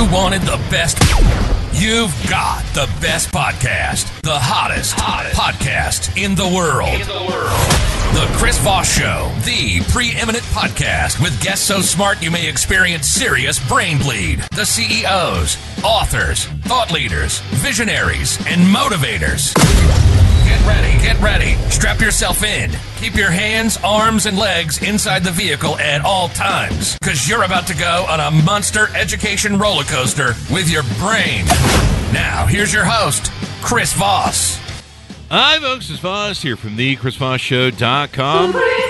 You wanted the best. You've got the best podcast, the hottest, hottest. podcast in the world. In the world. The Chris Voss Show, the preeminent podcast with guests so smart you may experience serious brain bleed. The CEOs, authors, thought leaders, visionaries, and motivators. Get ready, get ready. Strap yourself in. Keep your hands, arms, and legs inside the vehicle at all times, because you're about to go on a monster education roller coaster with your brain. Now, here's your host, Chris Voss. Hi, folks. It's Voss here from the ChrisVossShow.com.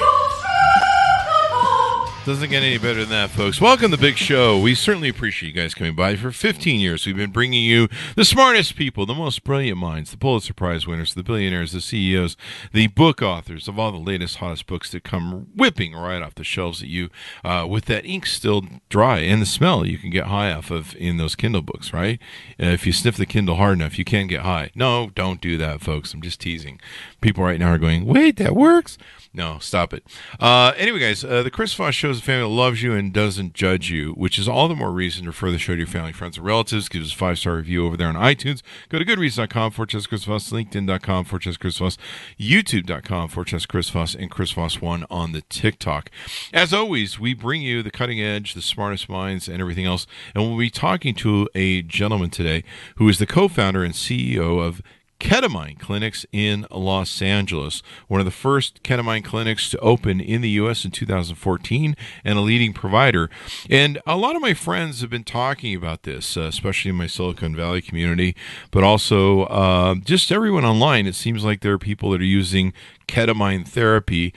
Doesn't get any better than that, folks. Welcome to the big show. We certainly appreciate you guys coming by. For 15 years, we've been bringing you the smartest people, the most brilliant minds, the Pulitzer Prize winners, the billionaires, the CEOs, the book authors of all the latest, hottest books that come whipping right off the shelves at you uh, with that ink still dry and the smell you can get high off of in those Kindle books, right? Uh, if you sniff the Kindle hard enough, you can get high. No, don't do that, folks. I'm just teasing. People right now are going, wait, that works? No, stop it. Uh, anyway, guys, uh, the Chris Voss show is a family that loves you and doesn't judge you, which is all the more reason to refer the show to your family, friends, and relatives. Give us a five star review over there on iTunes. Go to goodreads.com for Chess Chris Voss, LinkedIn.com for Chess Chris Voss, YouTube.com for Chess Chris Voss, and Chris Voss1 on the TikTok. As always, we bring you the cutting edge, the smartest minds, and everything else. And we'll be talking to a gentleman today who is the co founder and CEO of ketamine clinics in Los Angeles, one of the first ketamine clinics to open in the U.S. in 2014 and a leading provider. And a lot of my friends have been talking about this, uh, especially in my Silicon Valley community, but also uh, just everyone online. It seems like there are people that are using ketamine therapy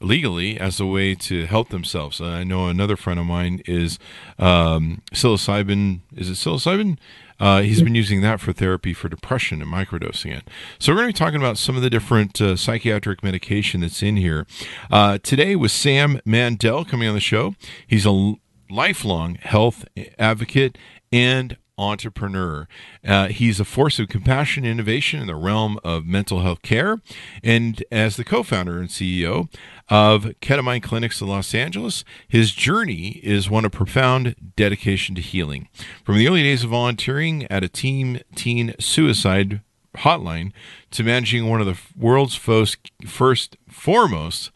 legally as a way to help themselves. I know another friend of mine is um, psilocybin. Is it psilocybin? Uh, he's been using that for therapy for depression and microdosing it. So we're going to be talking about some of the different uh, psychiatric medication that's in here. Uh, today with Sam Mandel coming on the show. He's a lifelong health advocate and entrepreneur. Uh, he's a force of compassion and innovation in the realm of mental health care. And as the co founder and CEO of Ketamine Clinics in Los Angeles, his journey is one of profound dedication to healing. From the early days of volunteering at a team teen suicide hotline to managing one of the world's first, first foremost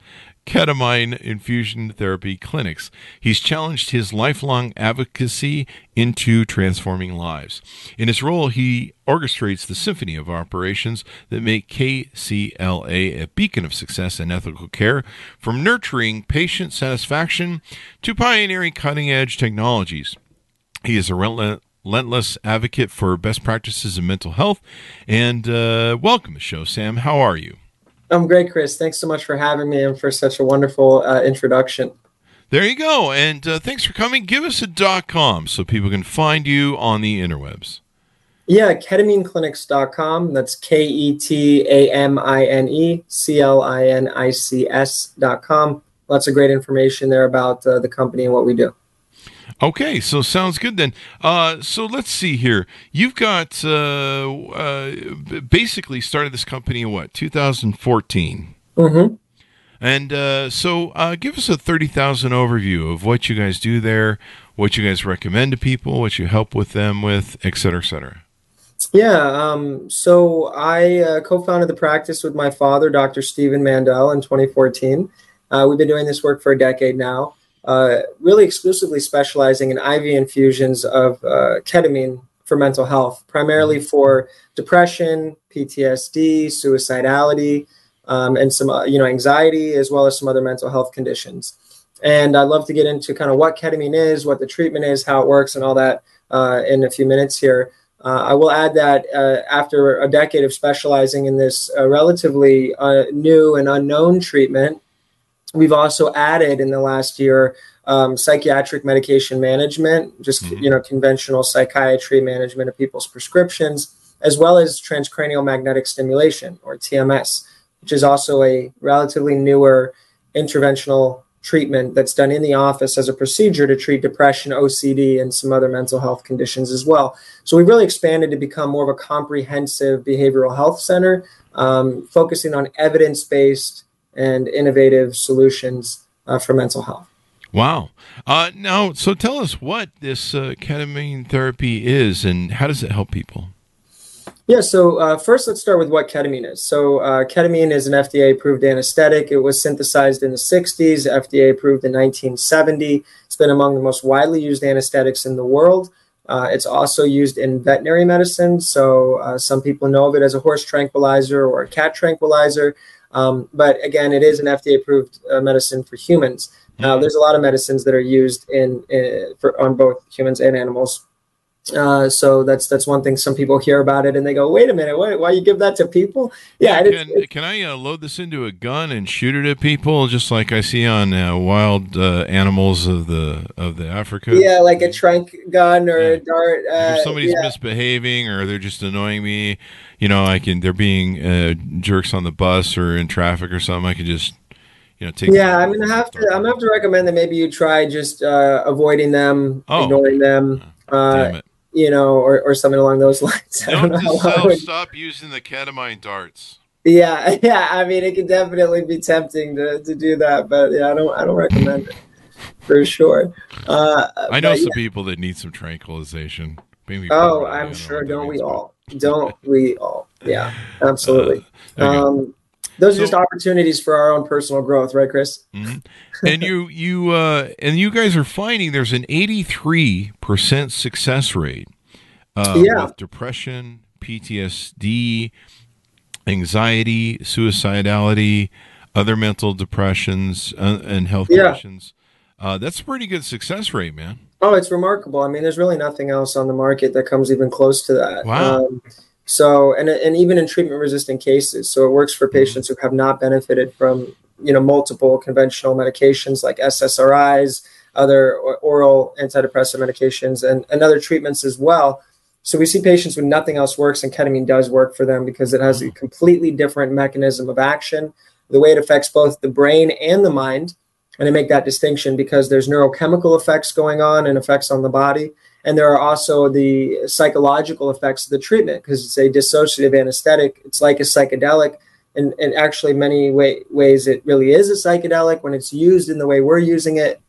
ketamine infusion therapy clinics. He's challenged his lifelong advocacy into transforming lives. In his role, he orchestrates the symphony of operations that make KCLA a beacon of success and ethical care, from nurturing patient satisfaction to pioneering cutting edge technologies. He is a relentless advocate for best practices in mental health. And uh, welcome to the show, Sam. How are you? I'm great, Chris. Thanks so much for having me and for such a wonderful uh, introduction. There you go. And uh, thanks for coming. Give us a dot com so people can find you on the interwebs. Yeah, ketamineclinics.com. That's K E T A M I N E C L I N I C S.com. Lots of great information there about uh, the company and what we do. Okay, so sounds good then. Uh, so let's see here. You've got uh, uh, basically started this company in what 2014. Mm-hmm. And uh, so, uh, give us a thirty thousand overview of what you guys do there, what you guys recommend to people, what you help with them with, et cetera, et cetera. Yeah, um, so I uh, co-founded the practice with my father, Dr. Stephen Mandel, in 2014. we've been doing this work for a decade now really exclusively specializing in IV infusions of uh, ketamine for mental health, primarily for depression, PTSD, suicidality, um, and some uh, you know anxiety, as well as some other mental health conditions. And I'd love to get into kind of what ketamine is, what the treatment is, how it works, and all that uh, in a few minutes here. Uh, I will add that uh, after a decade of specializing in this relatively new and unknown treatment, We've also added in the last year um, psychiatric medication management, just mm-hmm. you know conventional psychiatry management of people's prescriptions, as well as transcranial magnetic stimulation or TMS, which is also a relatively newer interventional treatment that's done in the office as a procedure to treat depression, OCD, and some other mental health conditions as well. So we've really expanded to become more of a comprehensive behavioral health center, um, focusing on evidence based and innovative solutions uh, for mental health. Wow. Uh, now, so tell us what this uh, ketamine therapy is and how does it help people? Yeah, so uh, first let's start with what ketamine is. So, uh, ketamine is an FDA approved anesthetic. It was synthesized in the 60s, FDA approved in 1970. It's been among the most widely used anesthetics in the world. Uh, it's also used in veterinary medicine. So, uh, some people know of it as a horse tranquilizer or a cat tranquilizer. Um, but again, it is an FDA approved uh, medicine for humans. Uh, there's a lot of medicines that are used in, in for, on both humans and animals. Uh, so that's that's one thing. Some people hear about it and they go, "Wait a minute, why, why you give that to people?" Yeah, can, it, can I uh, load this into a gun and shoot it at people, just like I see on uh, wild uh, animals of the of the Africa? Yeah, like a trunk gun or yeah. a dart. if uh, somebody's yeah. misbehaving or they're just annoying me, you know, I can. They're being uh, jerks on the bus or in traffic or something. I can just you know, take yeah, I'm gonna have to. I'm gonna have to recommend that maybe you try just uh, avoiding them, oh. ignoring them. Uh, you know, or, or something along those lines. Don't know would... stop using the ketamine darts. Yeah, yeah. I mean, it could definitely be tempting to, to do that, but yeah, I don't I don't recommend it for sure. Uh, I know some yeah. people that need some tranquilization. Maybe oh, I'm sure. Don't we all? Don't we all? Yeah, absolutely. Uh, um, those so, are just opportunities for our own personal growth, right, Chris? Mm-hmm. and you you uh, and you guys are finding there's an 83 percent success rate uh, yeah. with depression, PTSD, anxiety, suicidality, other mental depressions, uh, and health yeah. conditions. Uh, that's a pretty good success rate, man. Oh, it's remarkable. I mean, there's really nothing else on the market that comes even close to that. Wow. Um, so, and, and even in treatment resistant cases, so it works for mm-hmm. patients who have not benefited from, you know, multiple conventional medications like SSRIs, other oral antidepressant medications, and, and other treatments as well. So we see patients when nothing else works, and ketamine does work for them because it has a mm-hmm. completely different mechanism of action. The way it affects both the brain and the mind, and I make that distinction because there's neurochemical effects going on and effects on the body. And there are also the psychological effects of the treatment because it's a dissociative anesthetic. It's like a psychedelic. And, and actually, many way, ways, it really is a psychedelic when it's used in the way we're using it.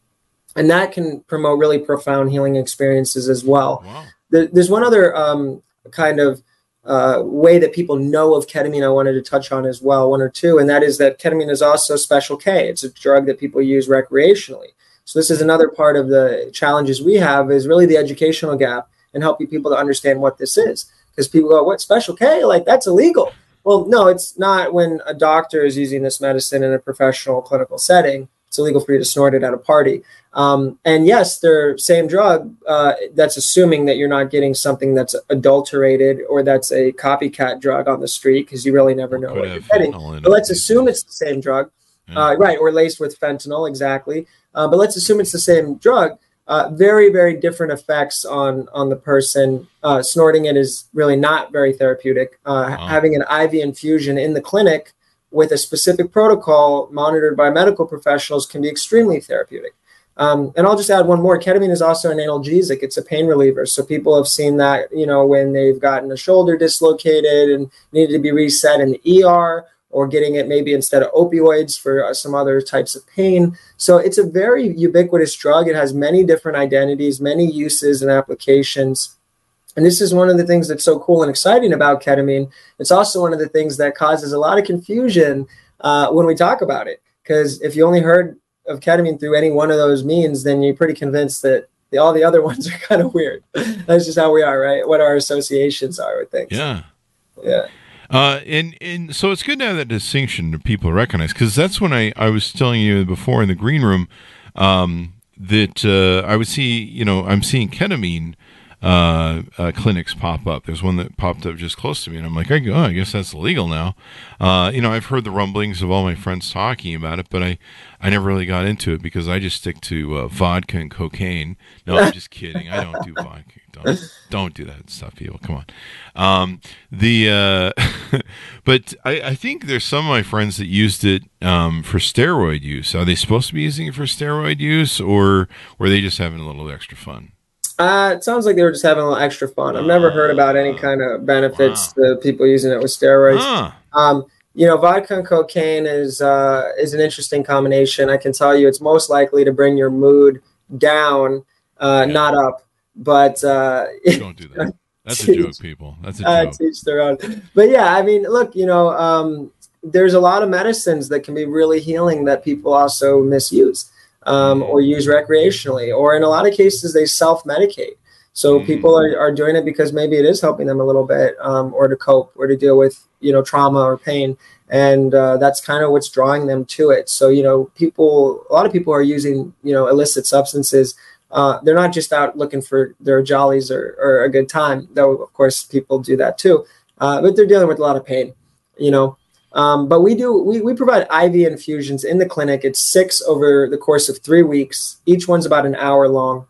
And that can promote really profound healing experiences as well. Wow. There, there's one other um, kind of uh, way that people know of ketamine I wanted to touch on as well, one or two, and that is that ketamine is also special K. It's a drug that people use recreationally. So this is another part of the challenges we have is really the educational gap and helping people to understand what this is. Because people go, what special K? Like that's illegal. Well, no, it's not when a doctor is using this medicine in a professional clinical setting. It's illegal for you to snort it at a party. Um, and yes, they're same drug. Uh, that's assuming that you're not getting something that's adulterated or that's a copycat drug on the street because you really never know what you're getting. But let's assume it's the same drug, yeah. uh, right? Or laced with fentanyl, exactly. Uh, but let's assume it's the same drug. Uh, very, very different effects on on the person. Uh, snorting it is really not very therapeutic. Uh, wow. Having an IV infusion in the clinic with a specific protocol monitored by medical professionals can be extremely therapeutic. Um, and I'll just add one more. Ketamine is also an analgesic. It's a pain reliever. So people have seen that, you know, when they've gotten a shoulder dislocated and needed to be reset in the ER, or getting it maybe instead of opioids for uh, some other types of pain. So it's a very ubiquitous drug. It has many different identities, many uses and applications. And this is one of the things that's so cool and exciting about ketamine. It's also one of the things that causes a lot of confusion uh, when we talk about it. Because if you only heard of ketamine through any one of those means, then you're pretty convinced that the, all the other ones are kind of weird. That's just how we are, right? What our associations are with things. Yeah. Yeah. Uh, and and so it's good to have that distinction that people recognize because that's when I, I was telling you before in the green room um, that uh, I would see you know I'm seeing ketamine uh, uh, clinics pop up. There's one that popped up just close to me, and I'm like, I, oh, I guess that's illegal now. Uh, you know, I've heard the rumblings of all my friends talking about it, but I, I never really got into it because I just stick to uh, vodka and cocaine. No, I'm just kidding. I don't do vodka. Don't, don't do that stuff, people. Come on. Um, the uh, but I, I think there's some of my friends that used it um, for steroid use. Are they supposed to be using it for steroid use, or were they just having a little extra fun? Uh, it sounds like they were just having a little extra fun. I've never heard about any kind of benefits wow. to people using it with steroids. Huh. Um, you know, vodka and cocaine is uh, is an interesting combination. I can tell you, it's most likely to bring your mood down, uh, yeah. not up. But uh, don't do that. That's a joke, people. That's a uh, joke. teach their own. But yeah, I mean, look, you know, um, there's a lot of medicines that can be really healing that people also misuse um, or use recreationally, or in a lot of cases, they self medicate. So mm-hmm. people are, are doing it because maybe it is helping them a little bit, um, or to cope, or to deal with you know trauma or pain, and uh, that's kind of what's drawing them to it. So you know, people, a lot of people are using you know illicit substances. Uh, they're not just out looking for their jollies or, or a good time, though of course people do that too. Uh, but they're dealing with a lot of pain, you know. Um, but we do we, we provide IV infusions in the clinic. It's six over the course of three weeks. Each one's about an hour long.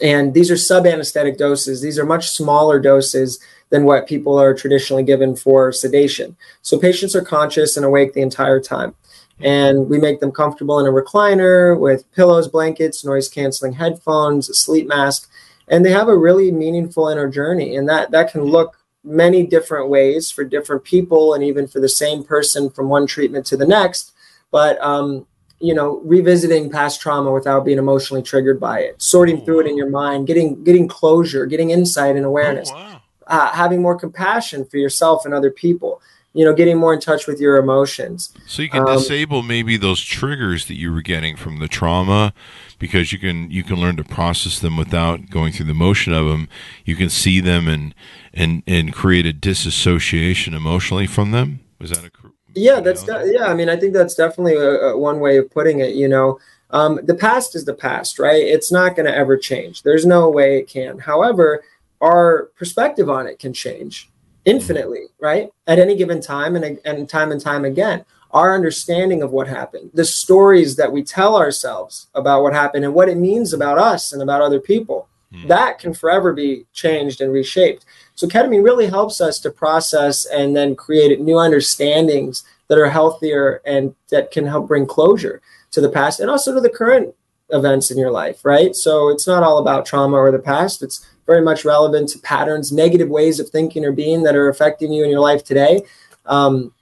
And these are sub anesthetic doses. These are much smaller doses than what people are traditionally given for sedation. So patients are conscious and awake the entire time. And we make them comfortable in a recliner with pillows, blankets, noise canceling headphones, a sleep mask. And they have a really meaningful inner journey. And that, that can look many different ways for different people and even for the same person from one treatment to the next. But um, you know, revisiting past trauma without being emotionally triggered by it, sorting oh, through it in your mind, getting getting closure, getting insight and awareness, oh, wow. uh, having more compassion for yourself and other people. You know, getting more in touch with your emotions. So you can um, disable maybe those triggers that you were getting from the trauma, because you can you can learn to process them without going through the motion of them. You can see them and and and create a disassociation emotionally from them. Was that a yeah that's de- yeah i mean i think that's definitely a, a one way of putting it you know um, the past is the past right it's not going to ever change there's no way it can however our perspective on it can change infinitely right at any given time and, and time and time again our understanding of what happened the stories that we tell ourselves about what happened and what it means about us and about other people mm. that can forever be changed and reshaped so ketamine really helps us to process and then create new understandings that are healthier and that can help bring closure to the past and also to the current events in your life, right? So it's not all about trauma or the past. It's very much relevant to patterns, negative ways of thinking or being that are affecting you in your life today. Um,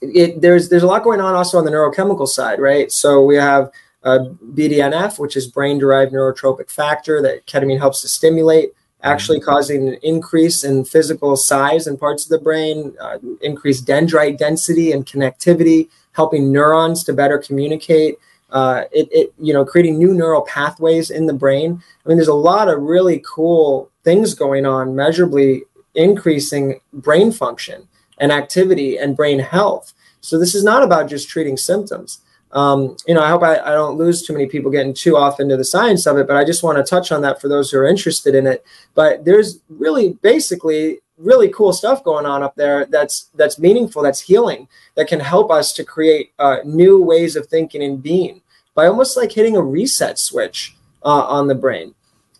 it, there's there's a lot going on also on the neurochemical side, right? So we have uh, BDNF, which is brain-derived neurotrophic factor that ketamine helps to stimulate actually causing an increase in physical size in parts of the brain, uh, increased dendrite density and connectivity, helping neurons to better communicate. Uh, it, it, you know, creating new neural pathways in the brain. I mean, there's a lot of really cool things going on, measurably increasing brain function and activity and brain health. So this is not about just treating symptoms um, you know, I hope I, I, don't lose too many people getting too off into the science of it, but I just want to touch on that for those who are interested in it. But there's really basically really cool stuff going on up there that's that's meaningful, that's healing, that can help us to create uh, new ways of thinking and being by almost like hitting a reset switch uh, on the brain.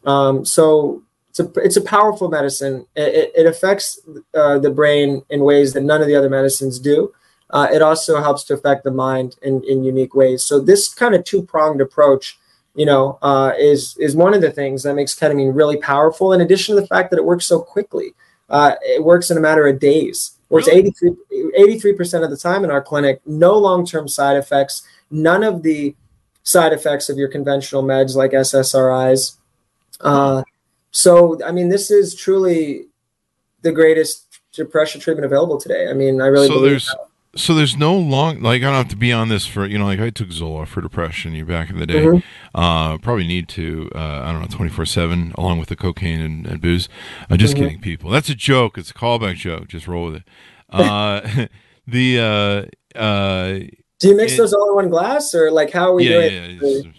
Um, so it's a it's a powerful medicine. It, it affects uh, the brain in ways that none of the other medicines do uh, it also helps to affect the mind in, in unique ways. So this kind of two pronged approach, you know, uh, is is one of the things that makes ketamine really powerful. In addition to the fact that it works so quickly, uh, it works in a matter of days. Works 83 percent of the time in our clinic. No long term side effects. None of the side effects of your conventional meds like SSRIs. Uh, so I mean, this is truly the greatest depression treatment available today. I mean, I really so believe there's, that so there's no long like I don't have to be on this for you know like I took Zoloft for depression you back in the day. Mm-hmm. Uh, probably need to uh, I don't know twenty four seven along with the cocaine and, and booze. I'm just mm-hmm. kidding, people. That's a joke. It's a callback joke. Just roll with it. Uh, the uh, uh, do you mix it, those all in one glass or like how are we yeah, doing? Yeah,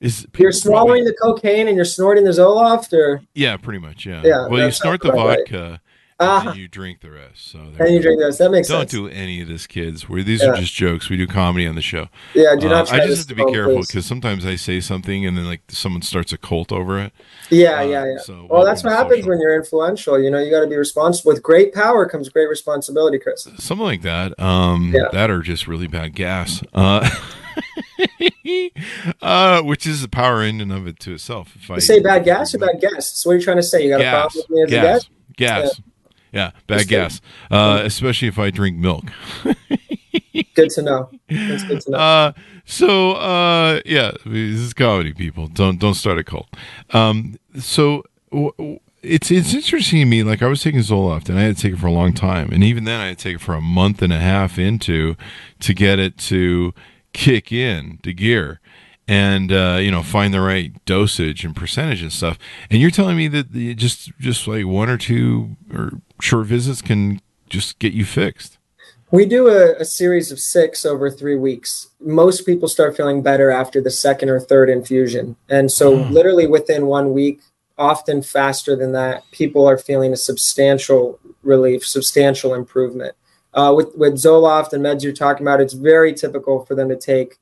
is you're swallowing probably, the cocaine and you're snorting the Zoloft or yeah, pretty much yeah. Yeah. Well, you snort the vodka. Right uh, and you drink the rest. So and you drink the rest. That makes don't sense. Don't do any of this, kids. Where these yeah. are just jokes. We do comedy on the show. Yeah, do not. Uh, I just have to be careful because sometimes I say something and then like someone starts a cult over it. Yeah, uh, yeah, yeah. So well, that's what happens social. when you're influential. You know, you got to be responsible. With great power comes great responsibility, Chris. Something like that. Um, yeah. That are just really bad gas. Uh, uh, which is the power in and of it to itself. If you I say bad gas or bad guests, what are you trying to say? You got gas, a problem with me as gas, a Gas. Yeah. Bad gas. Uh, especially if I drink milk. good to know. That's good to know. Uh, so uh, yeah, this is comedy. People don't don't start a cult. Um, so w- w- it's it's interesting to me. Like I was taking Zoloft, and I had to take it for a long time, and even then I had to take it for a month and a half into to get it to kick in to gear and uh, you know find the right dosage and percentage and stuff. And you're telling me that the, just just like one or two or short visits can just get you fixed. We do a, a, series of six over three weeks. Most people start feeling better after the second or third infusion. And so, mm. literally within one week, often faster than that, people are feeling a substantial relief, substantial improvement. Uh, with, with Zoloft and meds you're talking about, it's very typical for them to take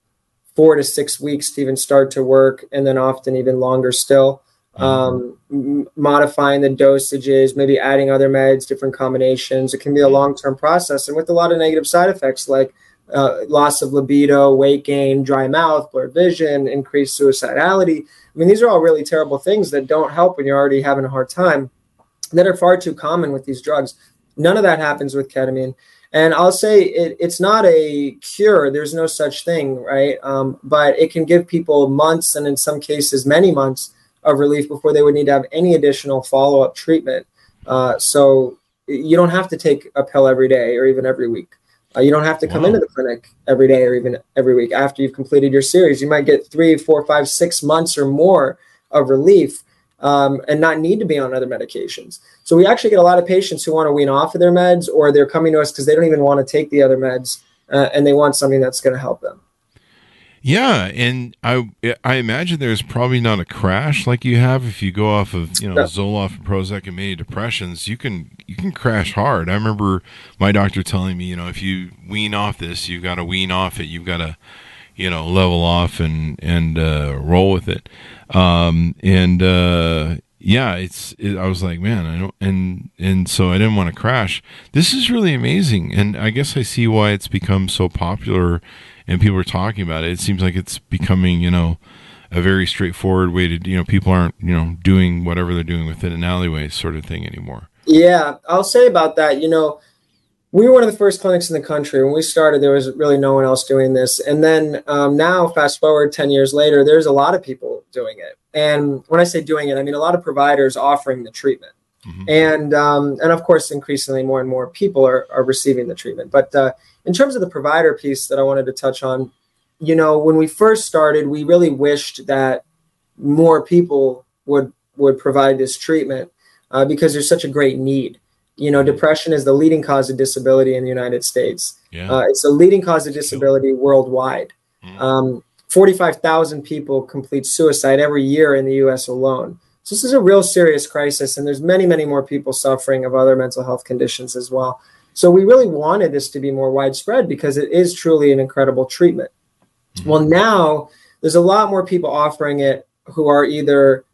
four to six weeks to even start to work, and then often even longer still. Mm-hmm. Um, m- modifying the dosages, maybe adding other meds, different combinations. It can be a long term process, and with a lot of negative side effects like uh, loss of libido, weight gain, dry mouth, blurred vision, increased suicidality. I mean, these are all really terrible things that don't help when you're already having a hard time, that are far too common with these drugs. None of that happens with ketamine. And I'll say it, it's not a cure. There's no such thing, right? Um, but it can give people months and in some cases many months of relief before they would need to have any additional follow up treatment. Uh, so you don't have to take a pill every day or even every week. Uh, you don't have to come wow. into the clinic every day or even every week after you've completed your series. You might get three, four, five, six months or more of relief um, and not need to be on other medications. So we actually get a lot of patients who want to wean off of their meds, or they're coming to us because they don't even want to take the other meds, uh, and they want something that's going to help them. Yeah, and I I imagine there's probably not a crash like you have if you go off of you know no. Zoloft and Prozac and many depressions. You can you can crash hard. I remember my doctor telling me, you know, if you wean off this, you've got to wean off it. You've got to you know level off and and uh, roll with it. Um, and uh, yeah it's it, i was like man i don't and and so i didn't want to crash. This is really amazing and i guess i see why it's become so popular and people are talking about it. It seems like it's becoming you know a very straightforward way to you know people aren't you know doing whatever they're doing within an alleyway sort of thing anymore. Yeah i'll say about that you know we were one of the first clinics in the country. When we started, there was really no one else doing this. And then um, now, fast forward 10 years later, there's a lot of people doing it. And when I say doing it, I mean a lot of providers offering the treatment. Mm-hmm. And um, and of course, increasingly more and more people are, are receiving the treatment. But uh, in terms of the provider piece that I wanted to touch on, you know, when we first started, we really wished that more people would would provide this treatment uh, because there's such a great need you know, depression is the leading cause of disability in the United States. Yeah. Uh, it's the leading cause of disability worldwide. Mm. Um, 45,000 people complete suicide every year in the US alone. So this is a real serious crisis, and there's many, many more people suffering of other mental health conditions as well. So we really wanted this to be more widespread because it is truly an incredible treatment. mm Well, now there's a lot more people offering it who are either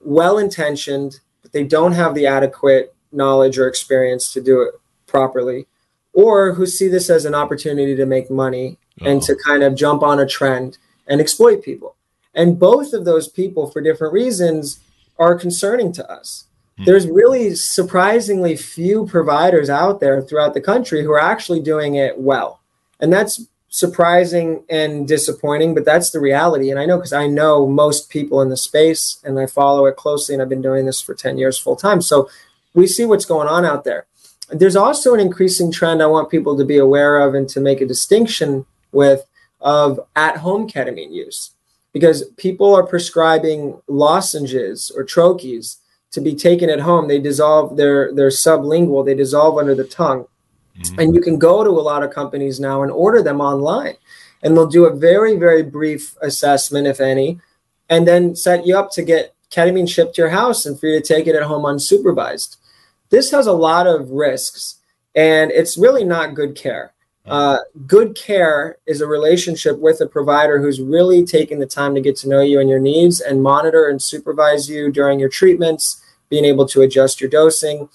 well intentioned, but they don't have the adequate knowledge or experience to do it properly, or who see this as an opportunity to make money oh. and to kind of jump on a trend and exploit people. And both of those people, for different reasons, are concerning to us. Hmm. There's really surprisingly few providers out there throughout the country who are actually doing it well. And that's surprising and disappointing, but that's the reality. And I know because I know most people in the space and I follow it closely, and I've been doing this for 10 years full time. So we see what's going on out there. There's also an increasing trend I want people to be aware of and to make a distinction with of at home ketamine use because people are prescribing lozenges or troches to be taken at home. They dissolve, they're, they're sublingual, they dissolve under the tongue. Mm-hmm. And you can go to a lot of companies now and order them online. And they'll do a very, very brief assessment, if any, and then set you up to get ketamine shipped to your house and for you to take it at home unsupervised. This has a lot of risks and it's really not good care. Uh, good care is a relationship with a provider who's really taking the time to get to know you and your needs and monitor and supervise you during your treatments, being able to adjust your dosing,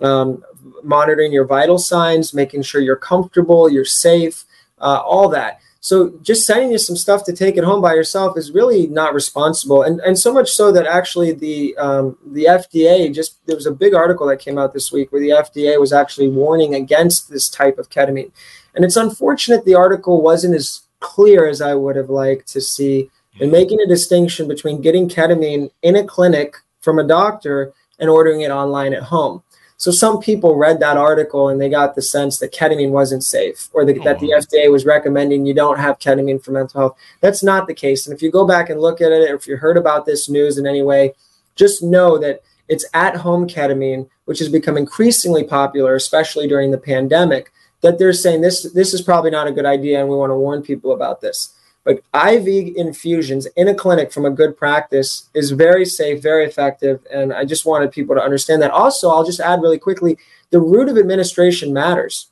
um, monitoring your vital signs, making sure you're comfortable, you're safe, uh, all that. So just sending you some stuff to take it home by yourself is really not responsible, and and so much so that actually the um, the FDA just there was a big article that came out this week where the FDA was actually warning against this type of ketamine, and it's unfortunate the article wasn't as clear as I would have liked to see in making a distinction between getting ketamine in a clinic from a doctor and ordering it online at home. So some people read that article and they got the sense that ketamine wasn't safe or the, that the FDA was recommending you don't have ketamine for mental health. That's not the case. And if you go back and look at it, or if you heard about this news in any way, just know that it's at home ketamine, which has become increasingly popular, especially during the pandemic, that they're saying this, this is probably not a good idea and we want to warn people about this. But IV infusions in a clinic from a good practice is very safe, very effective. And I just wanted people to understand that. Also, I'll just add really quickly the route of administration matters.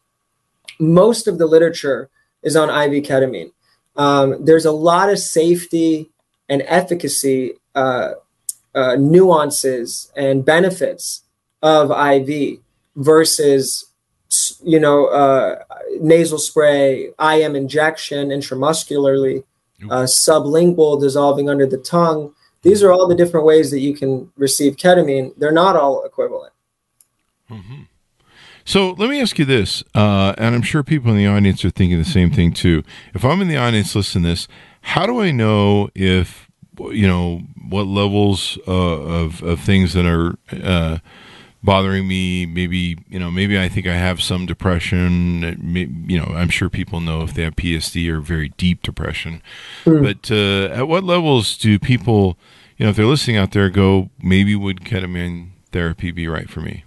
Most of the literature is on IV ketamine. Um, there's a lot of safety and efficacy uh, uh, nuances and benefits of IV versus you know, uh, nasal spray, IM injection intramuscularly, uh, sublingual dissolving under the tongue. These are all the different ways that you can receive ketamine. They're not all equivalent. Mm-hmm. So let me ask you this, uh, and I'm sure people in the audience are thinking the same thing too. If I'm in the audience listening to this, how do I know if you know what levels uh, of of things that are uh, bothering me. Maybe you know, maybe I think I have some depression. You know, I'm sure people know if they have PSD or very deep depression. Mm. But uh, at what levels do people, you know, if they're listening out there, go maybe would ketamine therapy be right for me?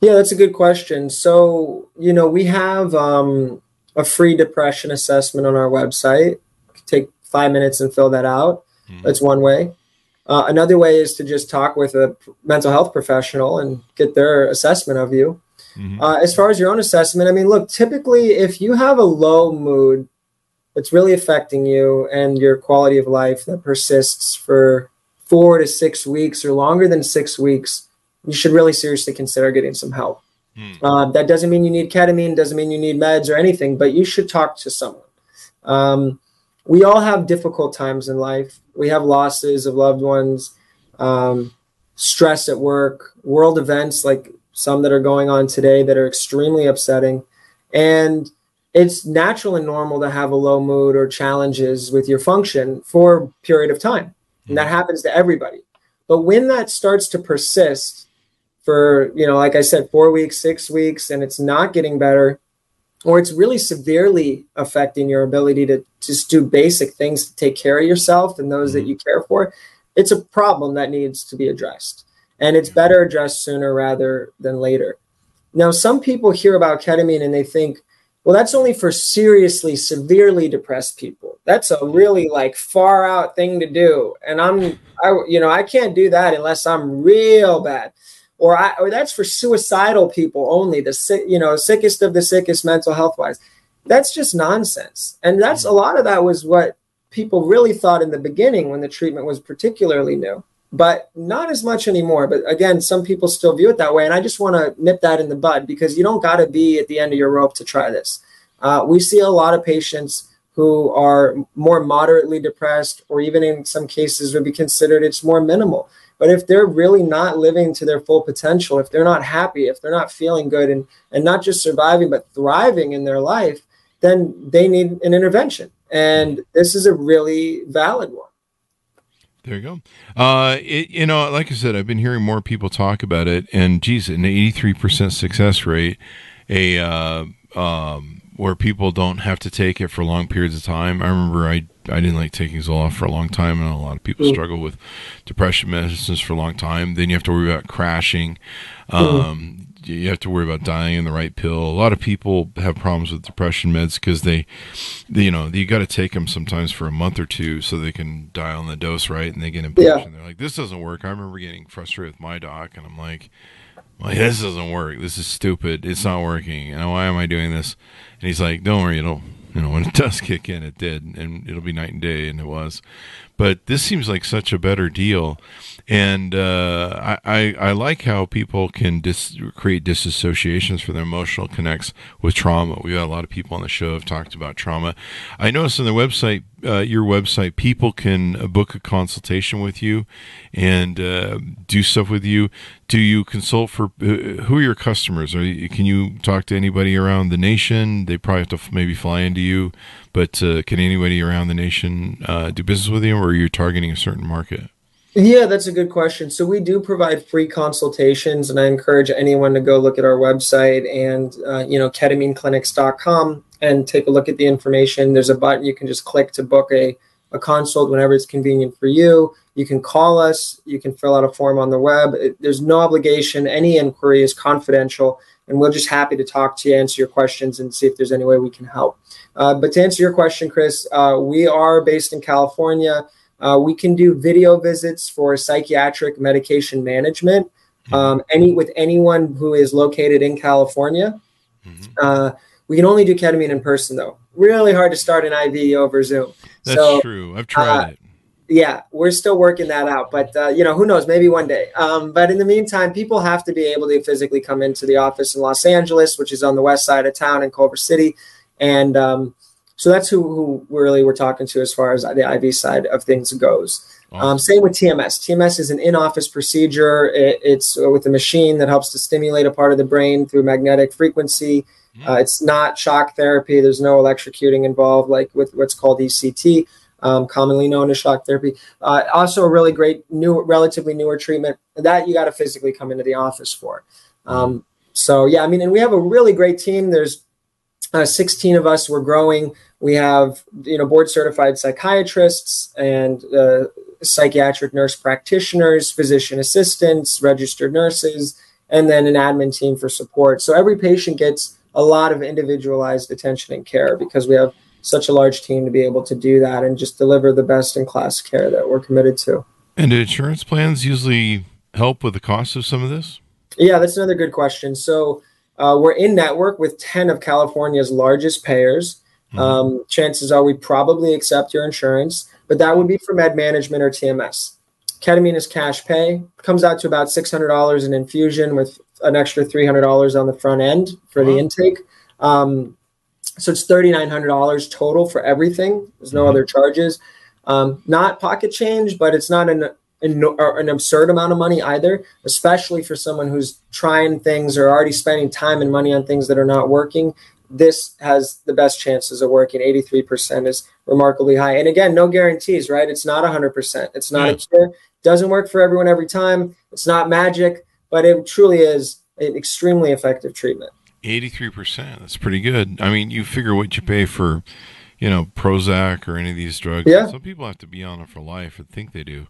Yeah, that's a good question. So you know, we have um, a free depression assessment on our website. Take five minutes and fill that out. Mm. That's one way. Uh, another way is to just talk with a mental health professional and get their assessment of you. Mm-hmm. Uh, as far as your own assessment, I mean, look, typically, if you have a low mood that's really affecting you and your quality of life that persists for four to six weeks or longer than six weeks, you should really seriously consider getting some help. Mm. Uh, that doesn't mean you need ketamine, doesn't mean you need meds or anything, but you should talk to someone. Um, we all have difficult times in life. We have losses of loved ones, um, stress at work, world events like some that are going on today that are extremely upsetting. And it's natural and normal to have a low mood or challenges with your function for a period of time. And that mm-hmm. happens to everybody. But when that starts to persist for, you know, like I said, four weeks, six weeks, and it's not getting better, or it's really severely affecting your ability to just do basic things to take care of yourself and those that mm-hmm. you care for, it's a problem that needs to be addressed. And it's better addressed sooner rather than later. Now, some people hear about ketamine and they think, well, that's only for seriously, severely depressed people. That's a really like far out thing to do. And I'm, I, you know, I can't do that unless I'm real bad or I, or that's for suicidal people only, the sick, you know, sickest of the sickest mental health wise. That's just nonsense. And that's a lot of that was what people really thought in the beginning when the treatment was particularly new, but not as much anymore. But again, some people still view it that way. And I just want to nip that in the bud because you don't got to be at the end of your rope to try this. Uh, we see a lot of patients who are more moderately depressed, or even in some cases would be considered it's more minimal. But if they're really not living to their full potential, if they're not happy, if they're not feeling good and, and not just surviving, but thriving in their life, then they need an intervention. And this is a really valid one. There you go. Uh, it, you know, like I said, I've been hearing more people talk about it, and geez, an 83% success rate, a uh, um, where people don't have to take it for long periods of time. I remember I I didn't like taking Zoloft for a long time, and a lot of people mm. struggle with depression medicines for a long time. Then you have to worry about crashing. Um, mm. You have to worry about dying in the right pill. A lot of people have problems with depression meds because they, they, you know, you got to take them sometimes for a month or two so they can die on the dose right, and they get impatient. Yeah. They're like, "This doesn't work." I remember getting frustrated with my doc, and I'm like, "Well, this doesn't work. This is stupid. It's not working. And why am I doing this?" And he's like, "Don't worry, it'll you know when it does kick in it did and it'll be night and day and it was but this seems like such a better deal. And uh, I, I, I like how people can dis- create disassociations for their emotional connects with trauma. We have a lot of people on the show have talked about trauma. I noticed on the website, uh, your website, people can uh, book a consultation with you and uh, do stuff with you. Do you consult for uh, who are your customers? Are you, can you talk to anybody around the nation? They probably have to f- maybe fly into you, but uh, can anybody around the nation do business with you, or are you targeting a certain market? Yeah, that's a good question. So we do provide free consultations, and I encourage anyone to go look at our website and uh, you know ketamineclinics.com and take a look at the information. There's a button you can just click to book a a consult whenever it's convenient for you. You can call us. You can fill out a form on the web. It, there's no obligation. Any inquiry is confidential, and we're just happy to talk to you, answer your questions, and see if there's any way we can help. Uh, but to answer your question, Chris, uh, we are based in California. Uh, we can do video visits for psychiatric medication management. Mm-hmm. Um, any with anyone who is located in California. Mm-hmm. Uh, we can only do ketamine in person, though. Really hard to start an IV over Zoom. That's so, true. I've tried uh, it. Yeah, we're still working that out, but uh, you know, who knows? Maybe one day. Um, but in the meantime, people have to be able to physically come into the office in Los Angeles, which is on the west side of town in Culver City, and um, so that's who, who really we're talking to as far as the IV side of things goes. Awesome. Um, same with TMS. TMS is an in-office procedure. It, it's with a machine that helps to stimulate a part of the brain through magnetic frequency. Mm. Uh, it's not shock therapy. There's no electrocuting involved, like with what's called ECT, um, commonly known as shock therapy. Uh, also, a really great new, relatively newer treatment that you got to physically come into the office for. Um, so yeah, I mean, and we have a really great team. There's uh, 16 of us. We're growing. We have you know board certified psychiatrists and uh, psychiatric nurse practitioners, physician assistants, registered nurses, and then an admin team for support. So every patient gets a lot of individualized attention and care because we have such a large team to be able to do that and just deliver the best in class care that we're committed to. And do insurance plans usually help with the cost of some of this? Yeah, that's another good question. So uh, we're in network with 10 of California's largest payers. Mm-hmm. Um, chances are we probably accept your insurance, but that would be for med management or TMS. Ketamine is cash pay, comes out to about $600 an infusion with an extra $300 on the front end for wow. the intake. Um, so it's $3,900 total for everything. There's no mm-hmm. other charges. Um, not pocket change, but it's not an an, an absurd amount of money either, especially for someone who's trying things or already spending time and money on things that are not working. This has the best chances of working. 83% is remarkably high. And again, no guarantees, right? It's not 100%. It's not a mm. cure. It doesn't work for everyone every time. It's not magic, but it truly is an extremely effective treatment. 83%. That's pretty good. I mean, you figure what you pay for, you know, Prozac or any of these drugs. Yeah. Some people have to be on it for life and think they do.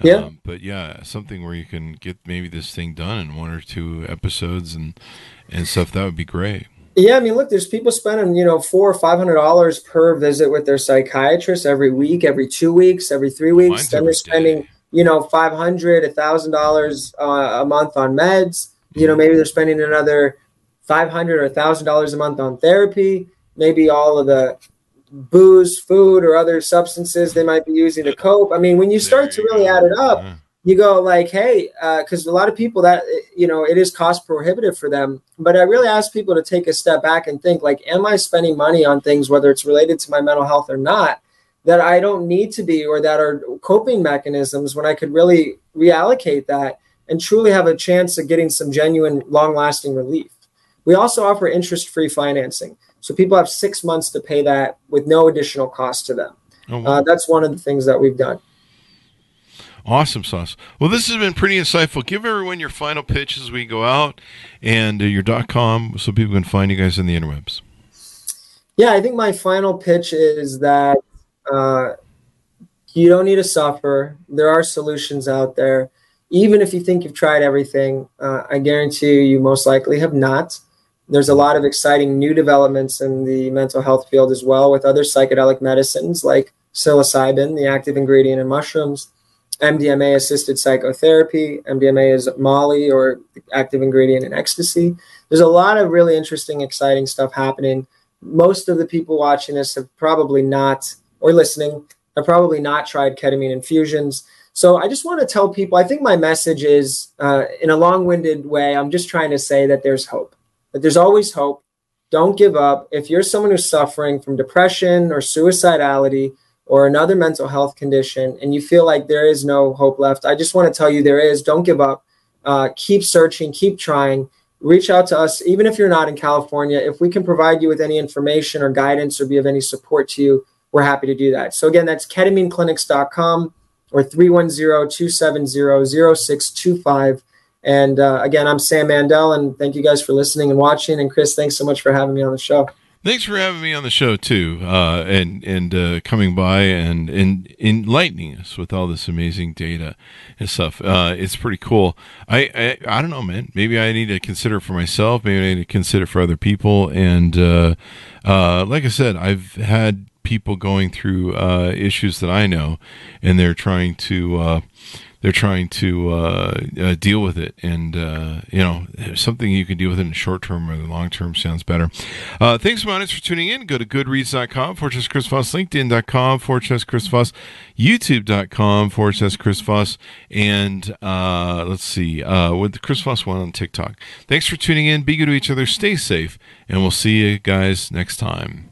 Yeah. Um, but yeah, something where you can get maybe this thing done in one or two episodes and and stuff that would be great. Yeah, I mean, look, there's people spending you know four or five hundred dollars per visit with their psychiatrist every week, every two weeks, every three weeks. Mine's then they're spending day. you know five hundred, a thousand dollars uh, a month on meds. You know, maybe they're spending another five hundred or a thousand dollars a month on therapy. Maybe all of the booze, food, or other substances they might be using to cope. I mean, when you start to really add it up, you go like, hey, because uh, a lot of people that you know it is cost prohibitive for them. But I really ask people to take a step back and think like, am I spending money on things whether it's related to my mental health or not? That I don't need to be, or that are coping mechanisms when I could really reallocate that and truly have a chance of getting some genuine, long lasting relief. We also offer interest free financing. So people have six months to pay that with no additional cost to them. Oh, wow. uh, that's one of the things that we've done. Awesome sauce. Well, this has been pretty insightful. Give everyone your final pitch as we go out and uh, your dot com so people can find you guys in the interwebs. Yeah, I think my final pitch is that uh, you don't need to suffer. There are solutions out there. Even if you think you've tried everything, uh, I guarantee you, you most likely have not. There's a lot of exciting new developments in the mental health field as well with other psychedelic medicines like psilocybin, the active ingredient in mushrooms, MDMA assisted psychotherapy. MDMA is Molly or active ingredient in ecstasy. There's a lot of really interesting, exciting stuff happening. Most of the people watching this have probably not or listening have probably not tried ketamine infusions. So I just want to tell people I think my message is uh, in a long winded way, I'm just trying to say that there's hope, that there's always hope. Don't give up. If you're someone who's suffering from depression or suicidality or another mental health condition and you feel like there is no hope left, I just want to tell you there is. Don't give up. Uh, keep searching, keep trying. Reach out to us, even if you're not in California. If we can provide you with any information or guidance or be of any support to you, we're happy to do that. So, again, that's ketamineclinics.com or 310-270-0625. And uh, again, I'm Sam Mandel, and thank you guys for listening and watching. And Chris, thanks so much for having me on the show. Thanks for having me on the show too, uh, and and uh, coming by and, and enlightening us with all this amazing data and stuff. Uh, it's pretty cool. I, I, I don't know, man. Maybe I need to consider for myself. Maybe I need to consider for other people. And uh, uh, like I said, I've had people going through uh, issues that I know, and they're trying to uh, they're trying to uh, uh deal with it, and uh, you know something you can deal with it in the short term or the long term sounds better. Uh, thanks much for tuning in. Go to Goodreads.com, Fortress Chris Voss, LinkedIn.com, Fortress Chris Voss, YouTube.com, Fortress Chris and let's see, with the Chris Voss one on TikTok. Thanks for tuning in. Be good to each other. Stay safe, and we'll see you guys next time.